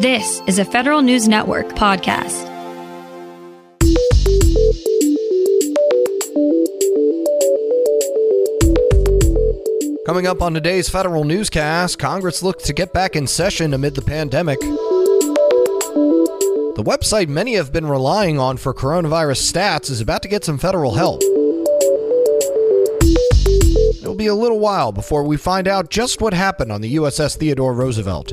This is a Federal News Network podcast. Coming up on today's federal newscast, Congress looks to get back in session amid the pandemic. The website many have been relying on for coronavirus stats is about to get some federal help. It'll be a little while before we find out just what happened on the USS Theodore Roosevelt.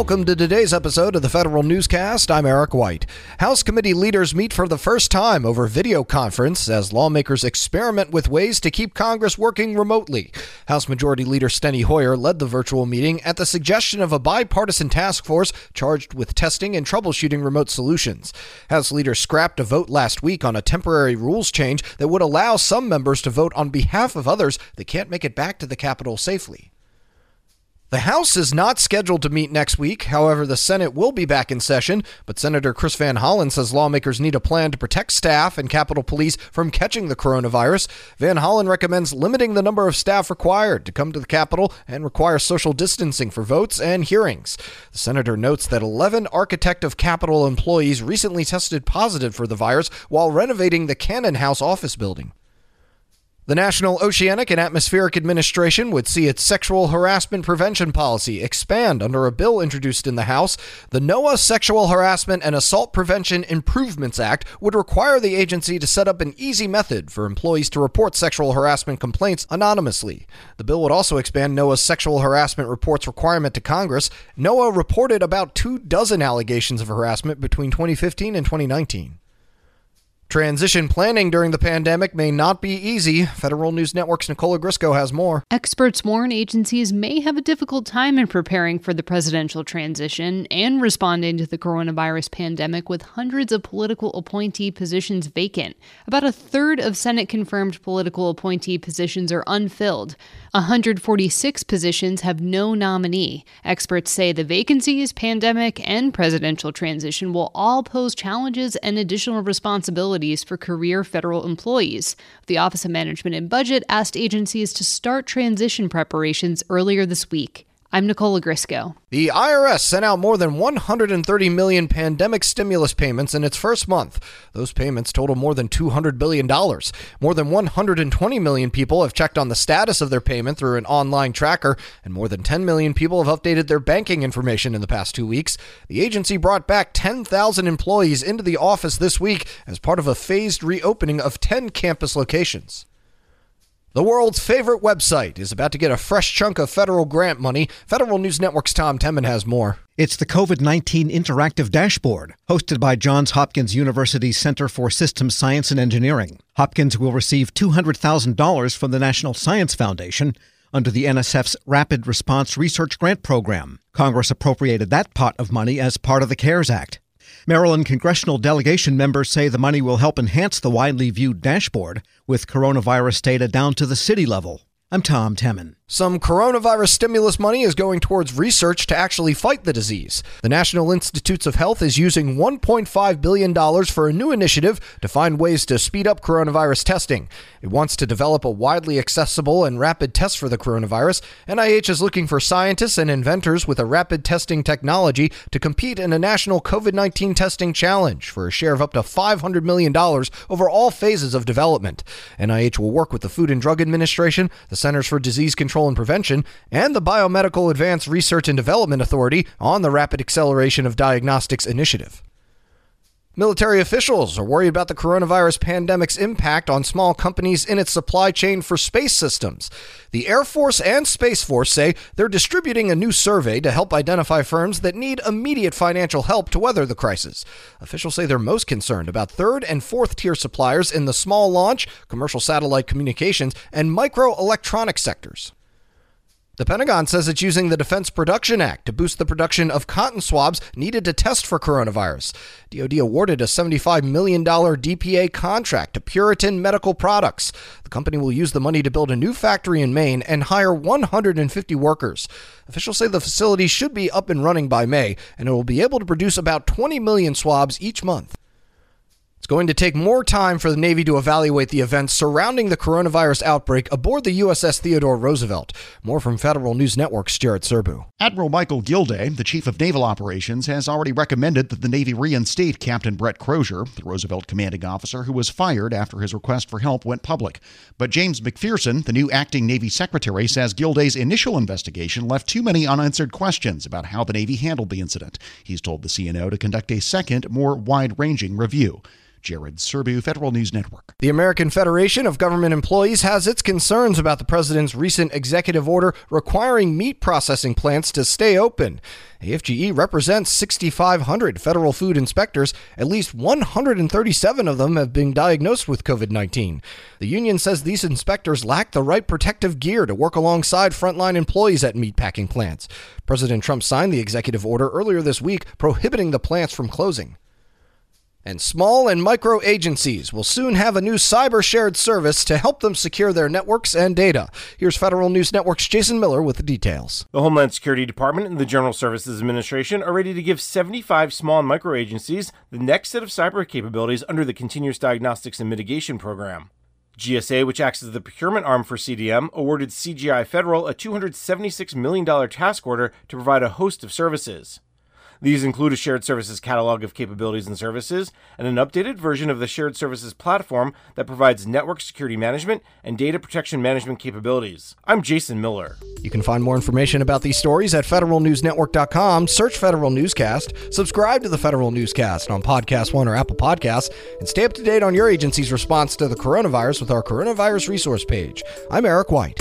Welcome to today's episode of the Federal Newscast. I'm Eric White. House committee leaders meet for the first time over video conference as lawmakers experiment with ways to keep Congress working remotely. House Majority Leader Steny Hoyer led the virtual meeting at the suggestion of a bipartisan task force charged with testing and troubleshooting remote solutions. House leaders scrapped a vote last week on a temporary rules change that would allow some members to vote on behalf of others that can't make it back to the Capitol safely. The House is not scheduled to meet next week. However, the Senate will be back in session. But Senator Chris Van Hollen says lawmakers need a plan to protect staff and Capitol Police from catching the coronavirus. Van Hollen recommends limiting the number of staff required to come to the Capitol and require social distancing for votes and hearings. The senator notes that 11 Architect of Capitol employees recently tested positive for the virus while renovating the Cannon House office building. The National Oceanic and Atmospheric Administration would see its sexual harassment prevention policy expand under a bill introduced in the House. The NOAA Sexual Harassment and Assault Prevention Improvements Act would require the agency to set up an easy method for employees to report sexual harassment complaints anonymously. The bill would also expand NOAA's sexual harassment reports requirement to Congress. NOAA reported about two dozen allegations of harassment between 2015 and 2019. Transition planning during the pandemic may not be easy. Federal News Network's Nicole Ogrysko has more. Experts warn agencies may have a difficult time in preparing for the presidential transition and responding to the coronavirus pandemic with hundreds of political appointee positions vacant. About a third of Senate confirmed political appointee positions are unfilled. 146 positions have no nominee. Experts say the vacancies, pandemic, and presidential transition will all pose challenges and additional responsibilities for career federal employees. The Office of Management and Budget asked agencies to start transition preparations earlier this week. I'm Nicole Ogrysko. The IRS sent out more than 130 million pandemic stimulus payments in its first month. Those payments total more than 200 billion dollars. More than 120 million people have checked on the status of their payment through an online tracker, and more than 10 million people have updated their banking information in the past 2 weeks. The agency brought back 10,000 employees into the office this week as part of a phased reopening of 10 campus locations. The world's favorite website is about to get a fresh chunk of federal grant money. Federal News Network's Tom Temin has more. It's the COVID 19 Interactive Dashboard, hosted by Johns Hopkins University Center for Systems Science and Engineering. Hopkins will receive $200,000 from the National Science Foundation under the NSF's Rapid Response Research Grant Program. Congress appropriated that pot of money as part of the CARES Act. Maryland congressional delegation members say the money will help enhance the widely viewed dashboard with coronavirus data down to the city level. I'm Tom Temin. Some coronavirus stimulus money is going towards research to actually fight the disease. The National Institutes of Health is using $1.5 billion for a new initiative to find ways to speed up coronavirus testing. It wants to develop a widely accessible and rapid test for the coronavirus. NIH is looking for scientists and inventors with a rapid testing technology to compete in a national COVID 19 testing challenge for a share of up to $500 million over all phases of development. NIH will work with the Food and Drug Administration, the Centers for Disease Control and Prevention, and the Biomedical Advanced Research and Development Authority on the Rapid Acceleration of Diagnostics Initiative. Military officials are worried about the coronavirus pandemic's impact on small companies in its supply chain for space systems. The Air Force and Space Force say they're distributing a new survey to help identify firms that need immediate financial help to weather the crisis. Officials say they're most concerned about third and fourth tier suppliers in the small launch, commercial satellite communications, and microelectronic sectors. The Pentagon says it's using the Defense Production Act to boost the production of cotton swabs needed to test for coronavirus. DoD awarded a $75 million DPA contract to Puritan Medical Products. The company will use the money to build a new factory in Maine and hire 150 workers. Officials say the facility should be up and running by May, and it will be able to produce about 20 million swabs each month going to take more time for the Navy to evaluate the events surrounding the coronavirus outbreak aboard the USS Theodore Roosevelt. More from Federal News Network's Jared Serbu. Admiral Michael Gilday, the Chief of Naval Operations, has already recommended that the Navy reinstate Captain Brett Crozier, the Roosevelt commanding officer who was fired after his request for help went public. But James McPherson, the new acting Navy Secretary, says Gilday's initial investigation left too many unanswered questions about how the Navy handled the incident. He's told the CNO to conduct a second, more wide ranging review. Jared Serbu, Federal News Network. The American Federation of Government Employees has its concerns about the president's recent executive order requiring meat processing plants to stay open. AFGE represents 6,500 federal food inspectors. At least 137 of them have been diagnosed with COVID 19. The union says these inspectors lack the right protective gear to work alongside frontline employees at meatpacking plants. President Trump signed the executive order earlier this week prohibiting the plants from closing. And small and micro agencies will soon have a new cyber shared service to help them secure their networks and data. Here's Federal News Network's Jason Miller with the details. The Homeland Security Department and the General Services Administration are ready to give 75 small and micro agencies the next set of cyber capabilities under the Continuous Diagnostics and Mitigation Program. GSA, which acts as the procurement arm for CDM, awarded CGI Federal a $276 million task order to provide a host of services. These include a shared services catalog of capabilities and services, and an updated version of the shared services platform that provides network security management and data protection management capabilities. I'm Jason Miller. You can find more information about these stories at federalnewsnetwork.com. Search Federal Newscast, subscribe to the Federal Newscast on Podcast One or Apple Podcasts, and stay up to date on your agency's response to the coronavirus with our coronavirus resource page. I'm Eric White.